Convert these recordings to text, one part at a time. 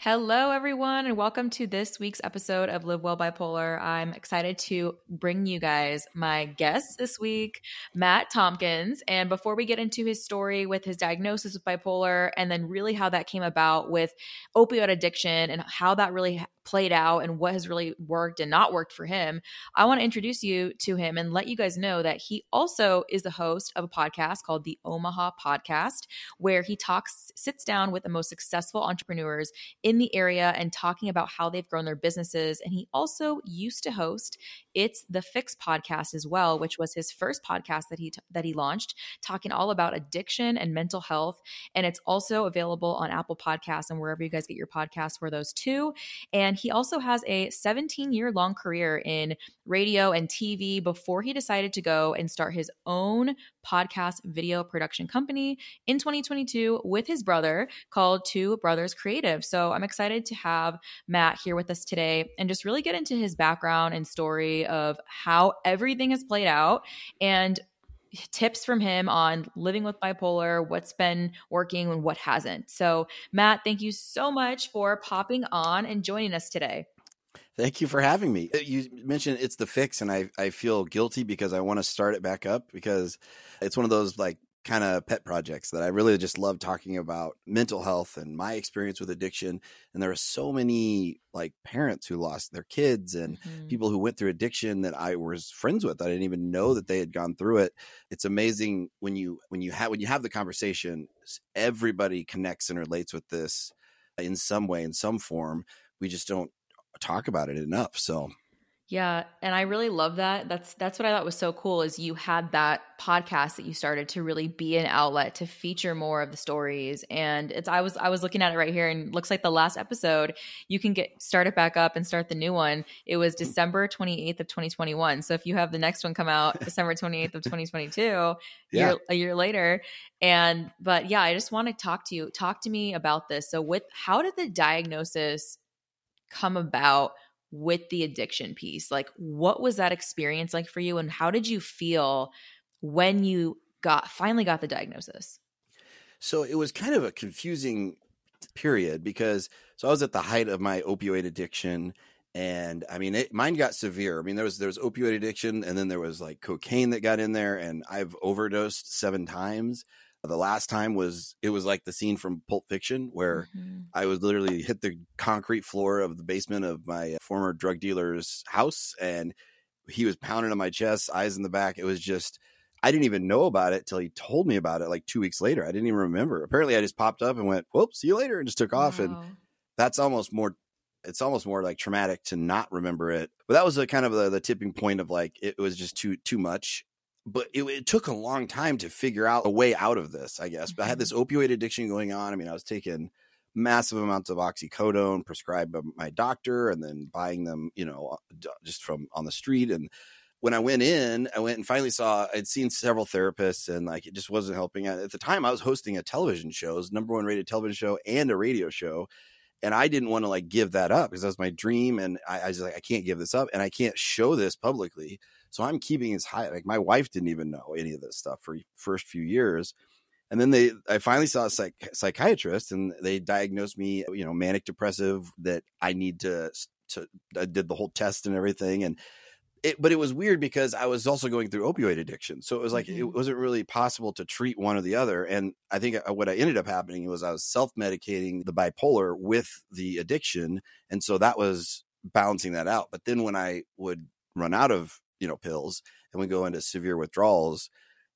Hello, everyone, and welcome to this week's episode of Live Well Bipolar. I'm excited to bring you guys my guest this week, Matt Tompkins. And before we get into his story with his diagnosis of bipolar and then really how that came about with opioid addiction and how that really played out and what has really worked and not worked for him, I want to introduce you to him and let you guys know that he also is the host of a podcast called the Omaha Podcast, where he talks, sits down with the most successful entrepreneurs in the area and talking about how they've grown their businesses. And he also used to host it's the Fix podcast as well, which was his first podcast that he t- that he launched, talking all about addiction and mental health. And it's also available on Apple Podcasts and wherever you guys get your podcasts for those too. And he also has a 17 year long career in radio and TV before he decided to go and start his own podcast video production company in 2022 with his brother called Two Brothers Creative. So I'm excited to have Matt here with us today and just really get into his background and story of how everything has played out and tips from him on living with bipolar, what's been working and what hasn't. So, Matt, thank you so much for popping on and joining us today. Thank you for having me. Uh, you mentioned it's the fix, and I, I feel guilty because I want to start it back up because it's one of those like kind of pet projects that I really just love talking about mental health and my experience with addiction. And there are so many like parents who lost their kids and mm-hmm. people who went through addiction that I was friends with. I didn't even know that they had gone through it. It's amazing when you when you have when you have the conversation, everybody connects and relates with this in some way, in some form. We just don't talk about it enough. So yeah, and I really love that. That's that's what I thought was so cool is you had that podcast that you started to really be an outlet to feature more of the stories. And it's I was I was looking at it right here and looks like the last episode you can get start it back up and start the new one. It was. December 28th of 2021. So if you have the next one come out December 28th of 2022, yeah. year, a year later. And but yeah, I just want to talk to you talk to me about this. So with how did the diagnosis come about with the addiction piece? Like, what was that experience like for you, and how did you feel when you got finally got the diagnosis? So it was kind of a confusing period because so I was at the height of my opioid addiction and I mean it, mine got severe. I mean there was there was opioid addiction and then there was like cocaine that got in there and I've overdosed 7 times. The last time was it was like the scene from Pulp Fiction where mm-hmm. I was literally hit the concrete floor of the basement of my former drug dealer's house and he was pounding on my chest, eyes in the back. It was just I didn't even know about it till he told me about it like two weeks later. I didn't even remember. Apparently, I just popped up and went, "Whoop, see you later," and just took off. Wow. And that's almost more. It's almost more like traumatic to not remember it. But that was a kind of the, the tipping point of like it was just too too much but it, it, took a long time to figure out a way out of this, I guess. But I had this mm-hmm. opioid addiction going on. I mean, I was taking massive amounts of oxycodone prescribed by my doctor and then buying them, you know, just from on the street. And when I went in, I went and finally saw, I'd seen several therapists and like it just wasn't helping. At the time, I was hosting a television show, number one rated television show and a radio show. And I didn't want to like give that up because that was my dream. And I, I was like, I can't give this up and I can't show this publicly. So I'm keeping as high. Like my wife didn't even know any of this stuff for first few years. And then they, I finally saw a psych, psychiatrist, and they diagnosed me, you know, manic depressive. That I need to, to. I did the whole test and everything, and it. But it was weird because I was also going through opioid addiction, so it was like mm-hmm. it wasn't really possible to treat one or the other. And I think uh, what I ended up happening was I was self medicating the bipolar with the addiction, and so that was balancing that out. But then when I would run out of you know pills and we go into severe withdrawals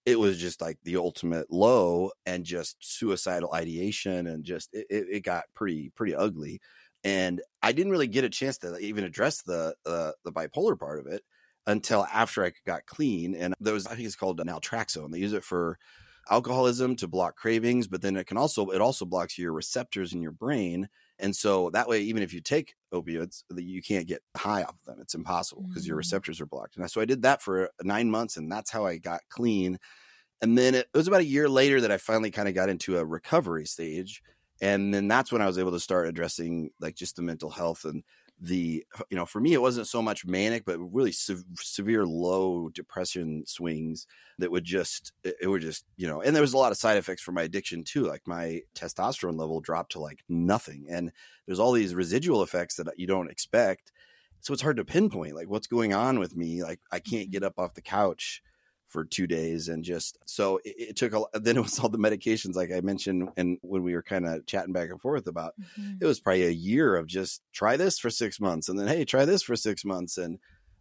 it was just like the ultimate low and just suicidal ideation and just it, it got pretty pretty ugly and i didn't really get a chance to even address the uh, the bipolar part of it until after i got clean and those i think it's called naltrexone. They use it for alcoholism to block cravings but then it can also it also blocks your receptors in your brain and so that way, even if you take opioids, you can't get high off of them. It's impossible because mm-hmm. your receptors are blocked. And so I did that for nine months, and that's how I got clean. And then it, it was about a year later that I finally kind of got into a recovery stage. And then that's when I was able to start addressing like just the mental health and the you know for me it wasn't so much manic but really se- severe low depression swings that would just it, it would just you know and there was a lot of side effects for my addiction too like my testosterone level dropped to like nothing and there's all these residual effects that you don't expect so it's hard to pinpoint like what's going on with me like i can't mm-hmm. get up off the couch for two days and just so it, it, took a then it was all the medications like i mentioned and when we were kind of chatting back and forth about mm-hmm. it was probably a year of just try this for six months and then hey try this for six months and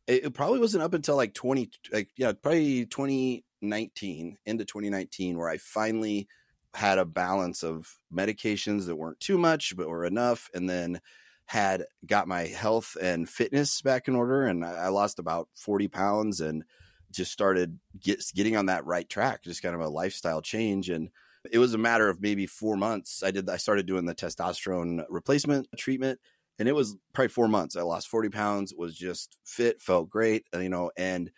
it, it probably wasn't up until like 20 like yeah probably 2019 into 2019 where i finally had a balance of medications that weren't too much but were enough and then had got my health and fitness back in order and I, I lost about 40 pounds and just started get, getting on that right track, just kind of a lifestyle change. And it was a matter of maybe four months. I did, I started doing the testosterone replacement treatment and it was probably four months. I lost 40 pounds, was just fit, felt great, uh, you know, and,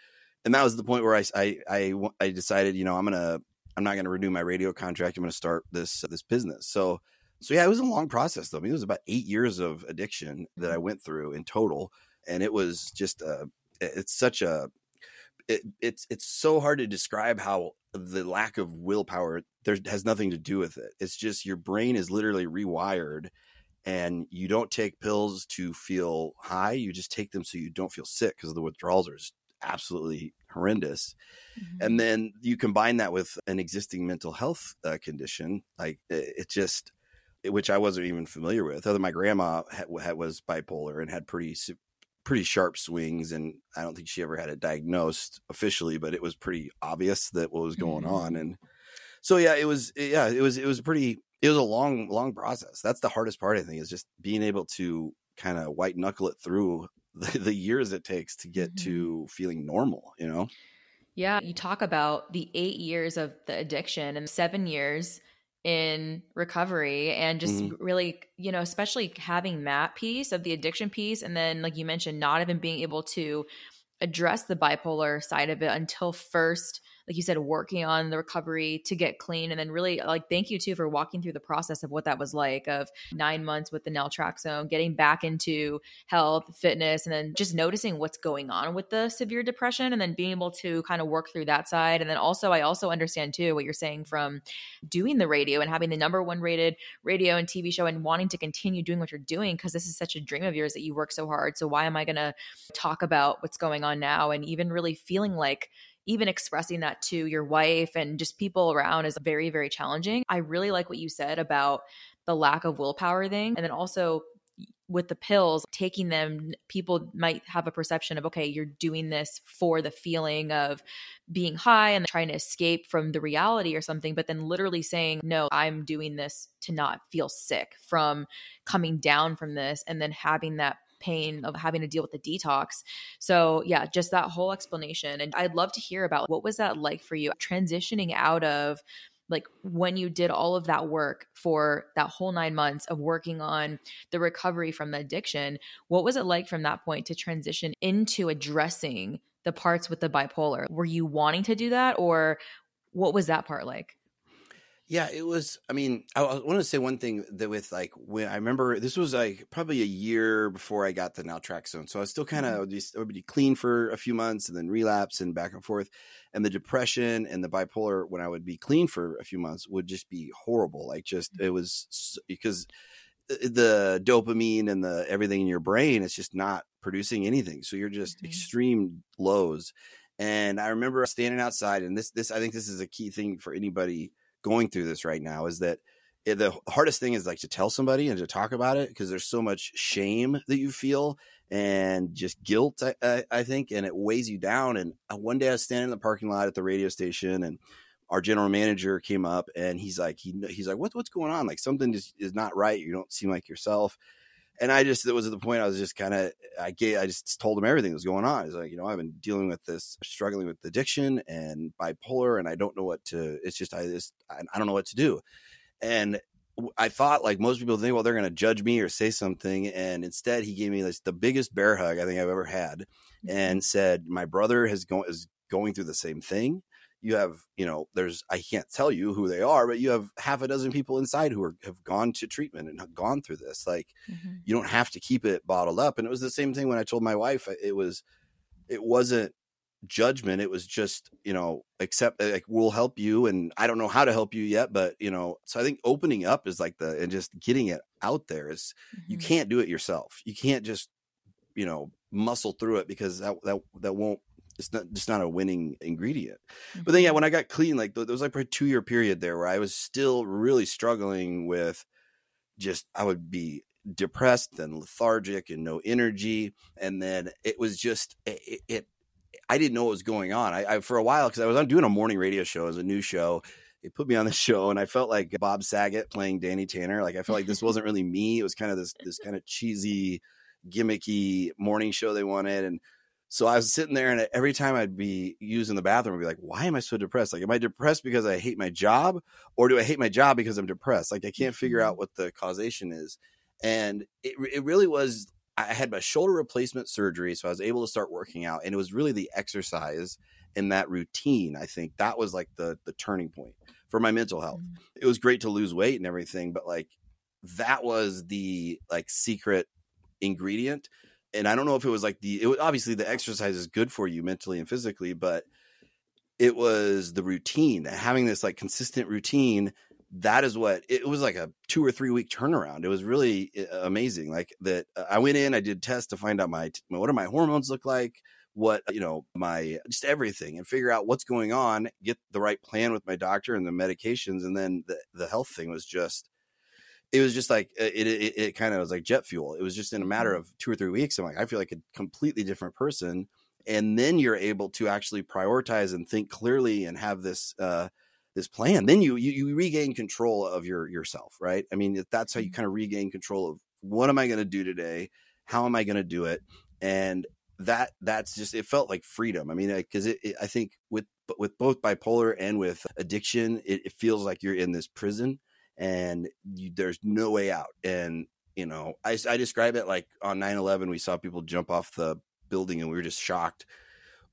and that was the point where I, I, I, I decided, you know, I'm going to, I'm not going to renew my radio contract. I'm going to start this, this business. So, so yeah, it was a long process though. I mean, it was about eight years of addiction that I went through in total. And it was just, a, it's such a, it, it's it's so hard to describe how the lack of willpower there has nothing to do with it. It's just your brain is literally rewired and you don't take pills to feel high, you just take them so you don't feel sick because the withdrawals are absolutely horrendous. Mm-hmm. And then you combine that with an existing mental health uh, condition, like it, it just which I wasn't even familiar with. Other my grandma had, had, was bipolar and had pretty pretty sharp swings and i don't think she ever had it diagnosed officially but it was pretty obvious that what was going mm-hmm. on and so yeah it was yeah it was it was pretty it was a long long process that's the hardest part i think is just being able to kind of white knuckle it through the, the, years it takes to get mm-hmm. to feeling normal you know yeah you talk about the eight years of the addiction and seven years in recovery and just mm-hmm. really, you know, especially having that piece of the addiction piece. And then, like you mentioned, not even being able to address the bipolar side of it until first like you said, working on the recovery to get clean. And then really uh, like thank you too for walking through the process of what that was like of nine months with the naltrexone, getting back into health, fitness, and then just noticing what's going on with the severe depression and then being able to kind of work through that side. And then also I also understand too what you're saying from doing the radio and having the number one rated radio and TV show and wanting to continue doing what you're doing because this is such a dream of yours that you work so hard. So why am I gonna talk about what's going on now and even really feeling like even expressing that to your wife and just people around is very, very challenging. I really like what you said about the lack of willpower thing. And then also with the pills, taking them, people might have a perception of, okay, you're doing this for the feeling of being high and trying to escape from the reality or something. But then literally saying, no, I'm doing this to not feel sick from coming down from this and then having that pain of having to deal with the detox. So, yeah, just that whole explanation. And I'd love to hear about what was that like for you transitioning out of like when you did all of that work for that whole nine months of working on the recovery from the addiction, what was it like from that point to transition into addressing the parts with the bipolar? Were you wanting to do that or what was that part like? Yeah, it was. I mean, I, I want to say one thing that with like when I remember this was like probably a year before I got the naltrexone, so I was still kind of mm-hmm. would be clean for a few months and then relapse and back and forth, and the depression and the bipolar when I would be clean for a few months would just be horrible. Like just mm-hmm. it was because the dopamine and the everything in your brain is just not producing anything, so you're just mm-hmm. extreme lows. And I remember standing outside, and this this I think this is a key thing for anybody going through this right now is that it, the hardest thing is like to tell somebody and to talk about it because there's so much shame that you feel and just guilt I, I, I, think and it weighs you down and uh, one day i was standing in the parking lot at the radio station and our general manager came up and he's like he, he's like what, what's going on? Like something just is not right. You don't seem like yourself and I just it was at the point I was just kind of I gave I just told him everything that was going on. He's like you know I've been dealing with this, struggling with addiction and bipolar, and I don't know what to. It's just I just I, I don't know what to do, and I thought like most people think, well, they're going to judge me or say something, and instead he gave me this the biggest bear hug I think I've ever had, mm-hmm. and said, "My brother has going is going through the same thing. You have you know there's i can't tell you who they are but you have half a dozen people inside who are, have gone to treatment and have gone through this like mm-hmm. you don't have to keep it bottled up and it was the same thing when i told my wife it was it wasn't judgment it was just you know accept like we'll help you and i don't know how to help you yet but you know so i think opening up is like the and just getting it out there is, mm-hmm. you can't do it yourself you can't just you know muscle through it because that that that won't it's not just not a winning ingredient. Mm-hmm. But then yeah, mm-hmm. when I got clean, like there was like a two year period there where I was still really struggling with just I would be depressed and lethargic and no energy, and then it was just it. it I didn't know what was going on. I, I for a while because I was on doing a morning radio show as a new show. They put me on the show, and I felt like Bob Saget playing Danny Tanner. Like I felt like this wasn't really me. It was kind of this this kind of cheesy, gimmicky morning show they wanted, and so I was sitting there, and every time I'd be using the bathroom, I'd be like, "Why am I so depressed? Like, am I depressed because I hate my job, or do I hate my job because I'm depressed? Like, I can't figure out mm-hmm. what the causation is." And it it really was. I had my shoulder replacement surgery, so I was able to start working out, and it was really the exercise in that routine. I think that was like the the turning point for my mental health. Mm-hmm. It was great to lose weight and everything, but like that was the like secret ingredient and I don't know if it was like the it was obviously the exercise is good for you mentally and physically, but it was the routine, having this like consistent routine. That is what it was like a two or three week turnaround. It was really eh, amazing. Like that, uh, I went in, I did tests to find out my what do my hormones look like, what you know my just everything, and figure out what's going on. Get the right plan with my doctor and the medications, and then the the health thing was just it was just like uh, it, it, it kind of was like jet fuel. It was just in a matter mm-hmm. of two or three weeks. I'm like, I feel like a completely different person. And then you're able to actually prioritize and think clearly and have this uh, this plan. Then you, you you regain control of your yourself, right? I mean, that's how you mm-hmm. kind of regain control of what am I going to do today? How am I going to do it? And that that's just it felt like freedom. I mean, because I think with with both bipolar and with addiction, it, it feels like you're in this prison and you, there's no way out. And you know, I, I describe it like on 9/11, we saw people jump off the building and we were just shocked.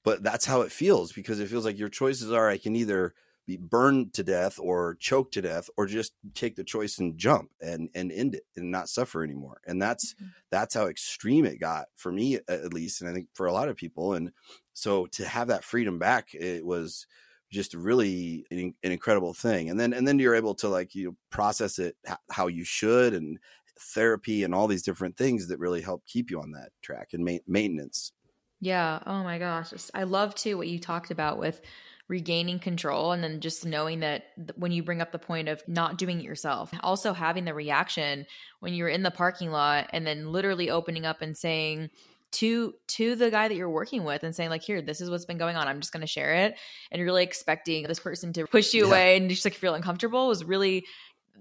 But that's how it feels because it feels like your choices are I can either be burned to death or choked to death or just take the choice and jump and and end it and not suffer anymore and that's mm-hmm. that's how extreme it got for me at least and i think for a lot of people and so to have that freedom back it was just really an, an, incredible thing. And then and then you're able to like you process it how you should and therapy and all these different things that really help keep you on that track and ma- maintenance. Yeah. Oh my gosh. I love too what you talked about with regaining control and then just knowing that when you bring up the point of not doing it yourself also having the reaction when you're in the parking lot and then literally opening up and saying to to the guy that you're working with and saying like here this is what's been going on i'm just going to share it and really expecting this person to push you yeah. away and just like feel uncomfortable was really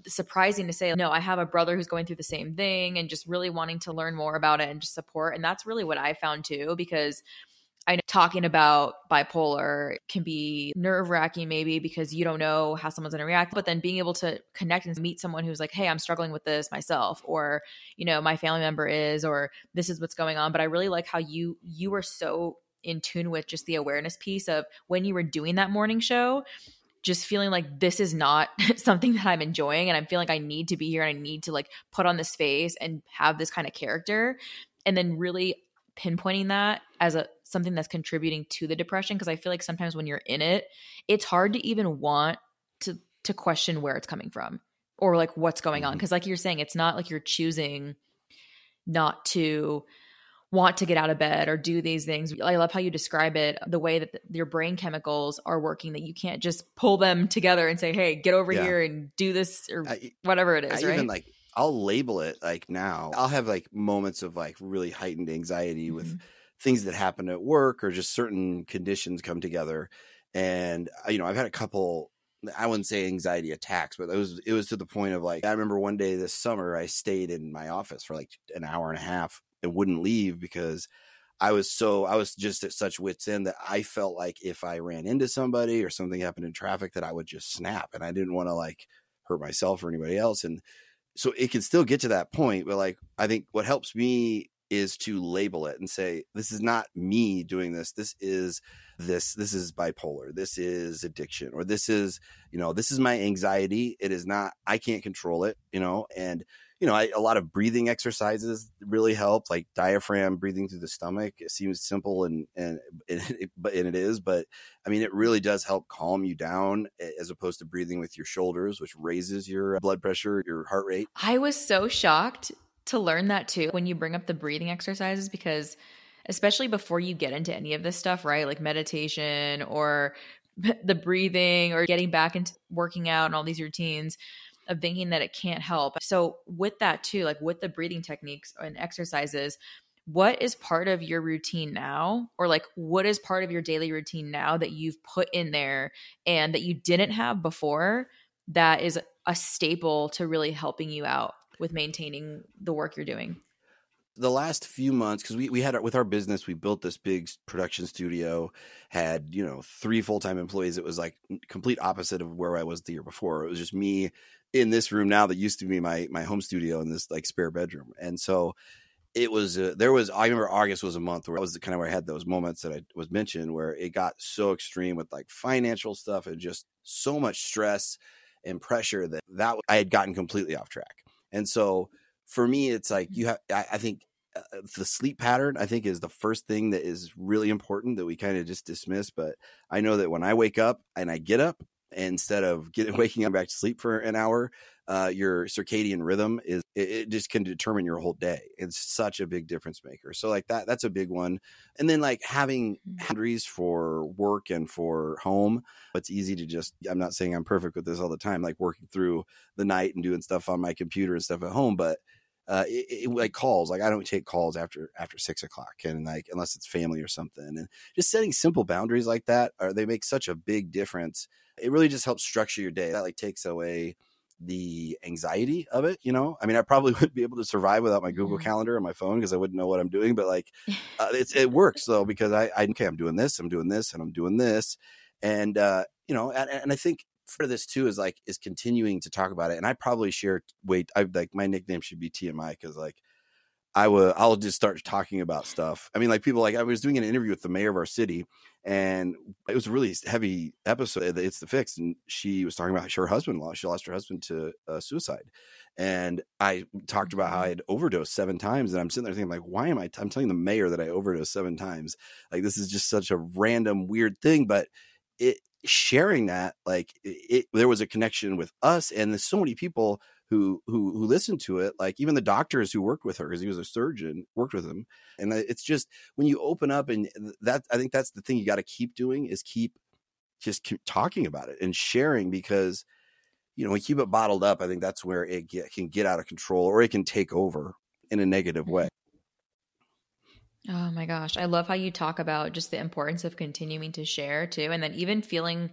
surprising to say no i have a brother who's going through the same thing and just really wanting to learn more about it and just support and that's really what i found too because I know talking about bipolar can be nerve wracking, maybe because you don't know how someone's going to react. But then being able to connect and meet someone who's like, hey, I'm struggling with this myself, or, you know, my family member is, or this is what's going on. But I really like how you, you were so in tune with just the awareness piece of when you were doing that morning show just feeling like this is not something that I'm enjoying and I'm feeling like I need to be here and I need to like put on this face and have this kind of character and then really pinpointing that as a something that's contributing to the depression because I feel like sometimes when you're in it, it's hard to even want to to question where it's coming from or like what's going on because mm-hmm. like you're saying it's not like you're choosing not to want to get out of bed or do these things. I love how you describe it, the way that the, your brain chemicals are working, that you can't just pull them together and say, hey, get over yeah. here and do this or I, whatever it is. I right? even like, I'll label it like now. I'll have like moments of like really heightened anxiety mm-hmm. with things that happen at work or just certain conditions come together. And uh, you know, I've had a couple I wouldn't say anxiety attacks, but it was it was to the point of like I remember one day this summer I stayed in my office for like an hour and a half and wouldn't leave because I was so I was just at such wits end that I felt like if I ran into somebody or something happened in traffic that I would just snap and I didn't want to like hurt myself or anybody else and so it can still get to that point but like I think what helps me is to label it and say this is not me doing this. This is this. This is bipolar. This is addiction or this is you know this is my anxiety. It is not i can't control it you know and you know I, a lot of breathing exercises really help like diaphragm breathing through the stomach it seems simple and and it, but and it is but i mean it really does help calm you down as opposed to breathing with your shoulders which raises your uh, blood pressure your heart rate i was so shocked to learn that too when you bring up the breathing exercises because especially before you get into any of this stuff, right? Like meditation or the breathing or getting back into working out and all these routines of thinking that it can't help. So, with that too, like with the breathing techniques and exercises, what is part of your routine now or like what is part of your daily routine now that you've put in there and that you didn't have before that is a staple to really helping you out with maintaining the work you're doing? The last few months, because we, we had with our business, we built this big production studio, had, you know, three full time employees. It was like complete opposite of where I was the year before. It was just me in this room now that used to be my my home studio in this like spare bedroom. And so it was uh, there was I remember August was a month where I was the kind of where I had those moments that I was mentioned where it got so extreme with like financial stuff and just so much stress and pressure that that I had gotten completely off track. And so for me, it's like you have, I, I think uh, the sleep pattern, I think is the first thing that is really important that we kind of just dismiss. But I know that when I wake up and I get up, instead of getting waking up back to sleep for an hour, uh, your circadian rhythm is it, it, just can determine your whole day. It's such a big difference maker. So like that, that's a big one. And then like having mm-hmm. boundaries for work and for home. It's easy to just. I'm not saying I'm perfect with this all the time. Like working through the night and doing stuff on my computer and stuff at home, but. Uh, it, it, like calls, like I don't take calls after after six o'clock, and like unless it's family or something, and just setting simple boundaries like that, are they make such a big difference. It really just helps structure your day. That like takes away the anxiety of it you know i mean i probably wouldn't be able to survive without my google mm-hmm. calendar on my phone because i wouldn't know what i'm doing but like uh, it's, it works though because I, I okay i'm doing this i'm doing this and i'm doing this and uh you know and, and i think for this too is like is continuing to talk about it and i probably share wait i like my nickname should be tmi because like I will I'll just start talking about stuff. I mean, like people like I was doing an interview with the mayor of our city, and it was a really heavy episode. It's the fix, and she was talking about her husband lost. She lost her husband to uh, suicide, and I talked about how I mm-hmm. had overdosed seven times, and I'm sitting there thinking like, why am I? T- I'm telling the mayor that I overdosed seven times. Like this is just such a random weird thing, but it sharing that like it, it there was a connection with us, and there's so many people who who who listened to it like even the doctors who worked with her because he was a surgeon worked with him and it's just when you open up and that i think that's the thing you got to keep doing is keep just keep talking about it and sharing because you know when you keep it bottled up i think that's where it get, can get out of control or it can take over in a negative mm-hmm. way oh my gosh. I love how you talk about just the importance of continuing to share too and then even feeling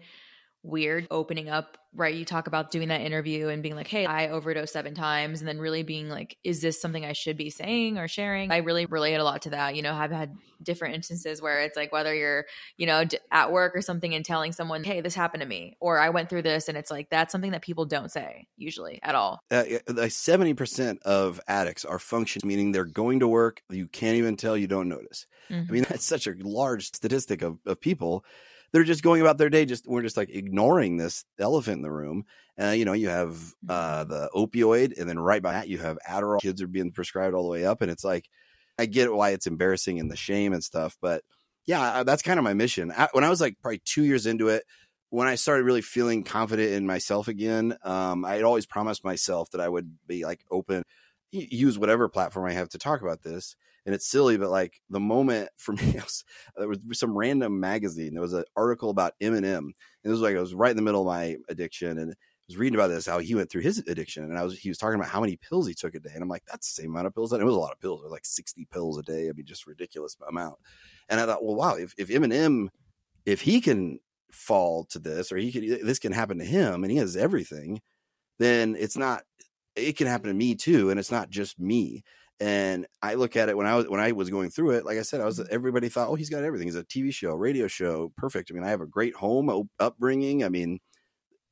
weird opening up right? You talk about doing that interview and being like hey i overdosed seven times and then really being like is this something i should be saying or sharing? I really relate a lot to that. You know i've had different instances where it's like whether you're you know at work or something and telling someone hey this happened to me or i went through this and it's like that's something that people don't say usually at all. Uh, like 70% of addicts are functions meaning they're going to work you can't even tell you don't notice. Mm-hmm. i mean that's such a large statistic of, of people they're just going about their day. Just we're just like ignoring this elephant in the room. Uh, you know, you have mm-hmm. uh, the opioid, and then right by that you have Adderall. Kids are being prescribed all the way up, and it's like I get why it's embarrassing and the shame and stuff, but yeah, that's kind of my mission. When I was like probably two years into it, when I started really feeling confident in myself again, um, I had always promised myself that I would be like open, use whatever platform I have to talk about this and it's silly, but like the moment for me, was, uh, there was some random magazine. There was an article about Eminem, and it was like I was right in the middle of my addiction, and I was reading about this how he went through his addiction, and I was he was talking about how many pills he took a day, and I'm like, that's the same amount of pills. And it was a lot of pills. It was like 60 pills a day. I mean, just ridiculous amount. And I thought, well, wow, if if Eminem, if he can fall to this, or he could, this can happen to him, and he has everything, then it's not. It can happen to me too, and it's not just me. And I look at it when I was when I was going through it. Like I said, I was mm-hmm. everybody thought, oh, he's got everything. He's a TV show, radio show, perfect. I mean, I have a great home upbringing. I mean,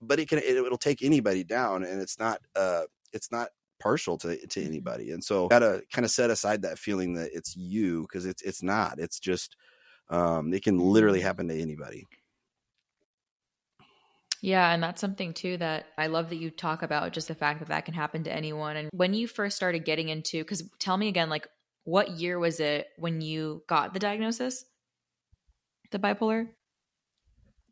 but it can it, will take anybody down, and it's not uh it's not partial to to Mhm. anybody, and so gotta kind of set aside that feeling that it's you because it's it's not. It's just um, it can literally Mhm. happen to anybody. Yeah, and that's something too that I love that you talk about just the fact that that can happen to anyone. And when you first started getting into, because tell me again, like what year was it when you got the diagnosis, the bipolar?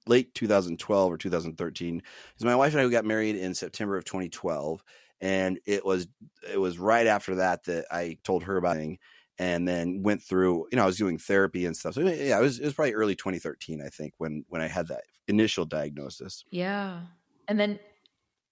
late 2012 or 2013 because my wife and I got married in September of 2012 and it was it was right after that that I told her about it and then went through you know I was doing therapy and stuff so yeah it was it was probably early 2013 I think when when I had that initial diagnosis Yeah. And then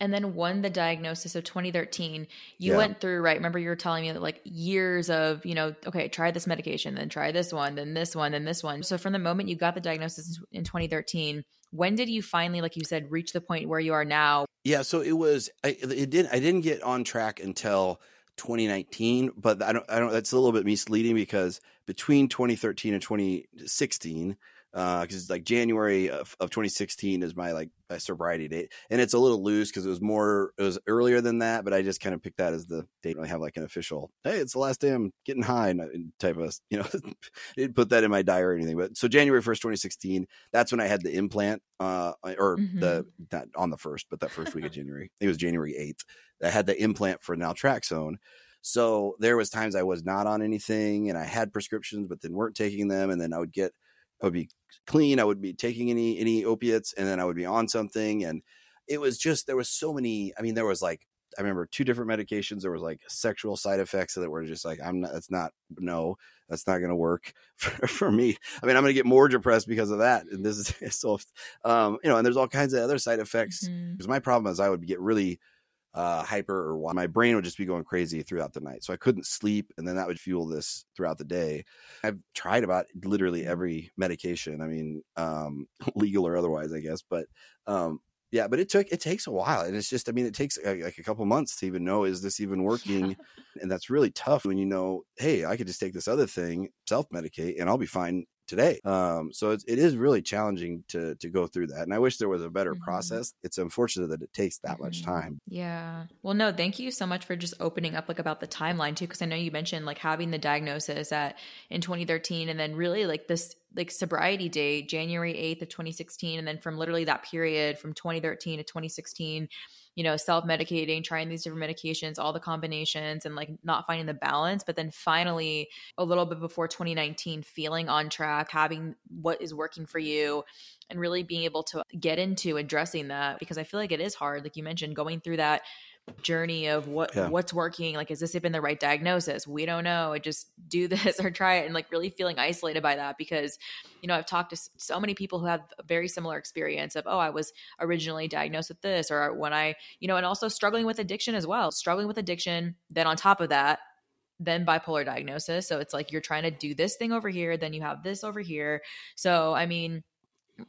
and then won the diagnosis of 2013 you Yeah. went through right remember you were telling me that like years of you know okay try this medication then try this one then this one then this one so from the moment you got the diagnosis in 2013 when did you finally like you said reach the point where you are now yeah so it was I it did I didn't get on track until 2019 but I don't I don't that's a little bit misleading because between 2013 and 2016 Uh, because it's like January of, of 2016 is my like my sobriety date, and it's a little loose because it was more it was earlier than that, but I just kind of picked that as the date. I have like an official, hey, it's the last day I'm getting high, and uh, type of you know, didn't put that in my diary or anything. But so January 1st, 2016, that's when I had the implant, uh, or the mm-hmm. not on the first, but that first week of January, it was January 8th. I had the implant for naltrexone. So there was times I was not on anything, and I had prescriptions, but then weren't taking them, and then I would get I would be clean. I would be taking any any opiates, and then I would be on something. And it was just there was so many. I mean, there was like I remember two different medications. There was like sexual side effects that were just like I'm not. That's not no. That's not going to work for, for, me. I mean, I'm going to get more depressed because of that. And this is so, um, you know, and there's all kinds of other side effects. Because my problem is I would get really uh, hyper or why my brain would just be going crazy throughout the night. So I couldn't sleep, and then that would fuel this throughout the day. I've tried about literally every medication. I mean, um, legal or otherwise, I guess. But um, yeah, but it took it takes a while, and it's just I mean, it takes like a couple months to even know is this even working, and that's really tough when you know, hey, I could just take this other thing, self medicate, and I'll be fine today. Um, so it's, it is really challenging to to go through that, and I wish there was a better Mhm. process. It's unfortunate that it takes that much Mhm. time. Yeah. Well, no, thank you so much for just opening up like about the timeline too cuz I know you mentioned like having the diagnosis at in 2013 and then really like this like sobriety date January 8th of 2016 and then from literally that period from 2013 to 2016 you know self-medicating trying these different medications all the combinations and like not finding the balance but then finally a little bit before 2019 feeling on track having what is working for you and really being able to get into addressing that because I feel like it is hard like you mentioned going through that journey of what Yeah. what's working like is this even the right diagnosis we don't know just do this or try it and like really feeling isolated by that because you know I've talked to so many people who have a very similar experience of oh I was originally diagnosed with this or when I you know and also struggling with addiction as well struggling with addiction then on top of that then bipolar diagnosis so it's like you're trying to do this thing over here then you have this over here so I mean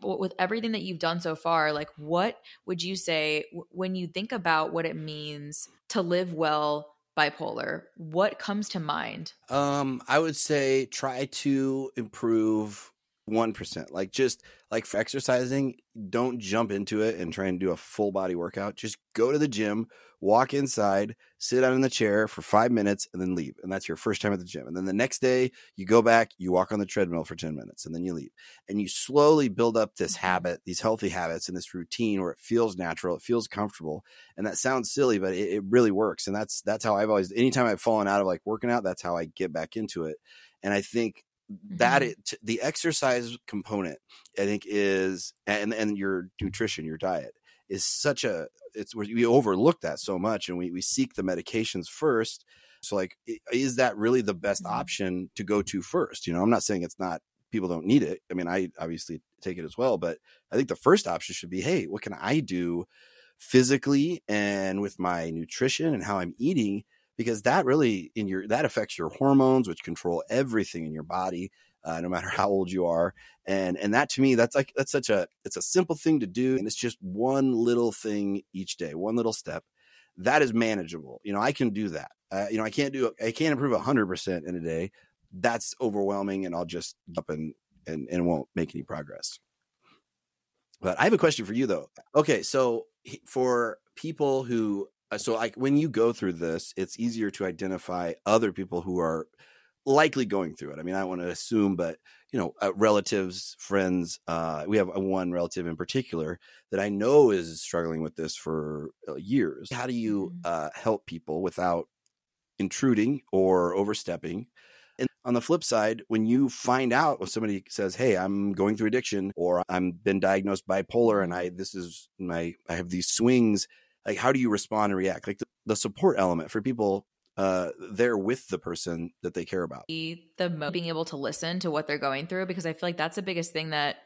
with everything that you've done so far like what would you say when you think about what it means to live well bipolar what comes to mind Um, I would say try to improve one percent. Like just like for exercising, don't jump into it and try and do a full body workout. Just go to the gym, walk inside, sit down in the chair for five minutes, and then leave. And that's your first time at the gym. And then the next day, you go back, you walk on the treadmill for ten minutes, and then you leave. And you slowly build up this habit, these healthy habits, and this routine where it feels natural, it feels comfortable. And that sounds silly, but it, it really works. And that's that's how I've always. Anytime I've fallen out of like working out, that's how I get back into it. And I think that Mhm. it, the exercise component i think is and and your nutrition your diet is such a it's we overlook that so much and we, we seek the medications first. So like is that really the best Mhm. option to go to first? You know i'm not saying it's not people don't need it. I mean i obviously take it as well but i think the first option should be hey what can i do physically and with my nutrition and how i'm eating? Because that really in your that affects your hormones which control everything in your body uh, no matter how old you are. And and that to me that's like that's such a it's a simple thing to do and it's just one little thing each day one little step that is manageable. You know i can do that. Uh, you know i can't do i can't improve 100% in a day. That's overwhelming and i'll just up and and and won't make any progress. But i have a question for you though. Okay so for people who uh, so like when you go through this, it's easier to identify other people who are likely going through it. I mean, I don't want to assume, but you know, uh, relatives, friends. Uh, we have one relative in particular that I know is struggling with this for uh, years. How do you mm-hmm. uh, help people without intruding or overstepping? And on the flip side, when you find out when somebody says, "Hey, I'm going through addiction," or "I'm been diagnosed bipolar," and I this is my I have these swings, like how do you respond and react? Like the, the support element for people uh, there with the person that they care about. The being able to listen to what they're going through because I feel like that's the biggest thing that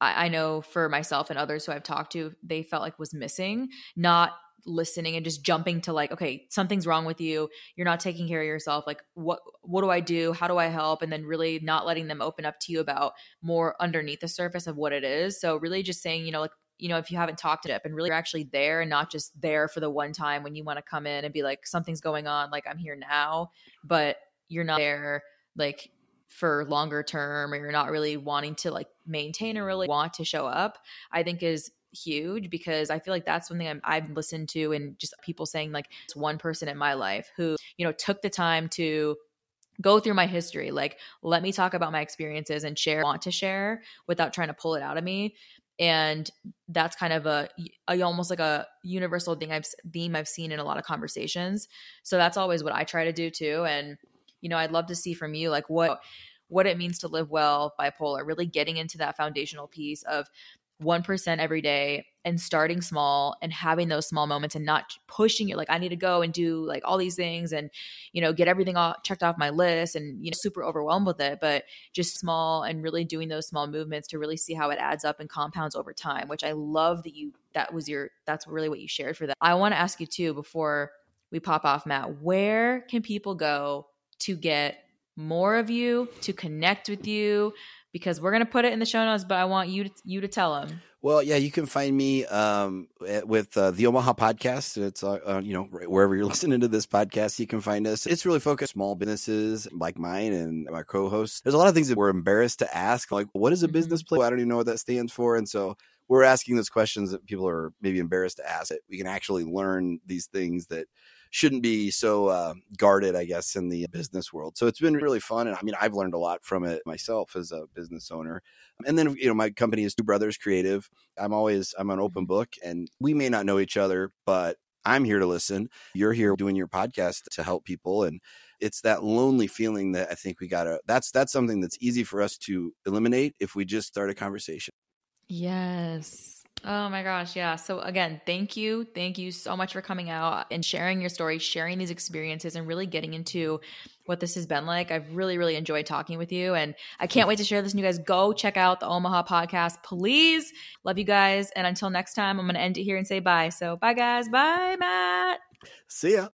I, I know for myself and others who I've talked to, they felt like was missing. Not listening and just jumping to like okay something's wrong with you you're not taking care of yourself like what what do i do how do i help and then really not letting them open up to you about more underneath the surface of what it is so really just saying you know like you know, if you haven't talked it up and really you're actually there and not just there for the one time when you want to come in and be like, something's going on, like I'm here now, but you're not there like for longer term or you're not really wanting to like maintain or really want to show up, I think is huge because I feel like that's something I'm, I've listened to and just people saying like it's one person in my life who, you know, took the time to go through my history like let me talk about my experiences and share want to share without trying to pull it out of me and that's kind of a, a, almost like a universal thing I've theme I've seen in a lot of conversations. So that's always what I try to do too. And you know, I'd love to see from you like what what it means to live well bipolar, really getting into that foundational piece of 1% every day and starting small and having those small moments and not pushing it like I need to go and do like all these things and you know get everything all checked off my list and you know super overwhelmed with it but just small and really doing those small movements to really see how it adds up and compounds over time which I love that you that was your that's really what you shared for that. I want to ask you too before we pop off Matt where can people go to get more of you to connect with you because we're going to put it in the show notes, but I want you to, you to tell them. Well, yeah, you can find me um, with uh, the Omaha podcast. It's uh, uh, you know wherever you're listening to this podcast, you can find us. It's really focused small businesses like mine and my co-host. There's a lot of things that we're embarrassed to ask, like what is a mm-hmm. business plan? I don't even know what that stands for, and so we're asking those questions that people are maybe embarrassed to ask. It we can actually learn these things that shouldn't be so uh, guarded, I guess, in the business world. So it's been really fun. And I mean, I've learned a lot from it myself as a business owner. And then, you know, my company is Two Brothers Creative. I'm always, I'm an open book and we may not know each other, but I'm here to listen. You're here doing your podcast to help people. And it's that lonely feeling that I think we gotta, that's, that's something that's easy for us to eliminate if we just start a conversation. Yes. Oh my gosh, yeah. So again, thank you. Thank you so much for coming out and sharing your story, sharing these experiences and really getting into what this has been like. I've really really enjoyed talking with you and I can't wait to share this and you guys go check out the Omaha podcast. Please. Love you guys and until next time, I'm going to end it here and say bye. So, bye guys. Bye, Matt. See ya.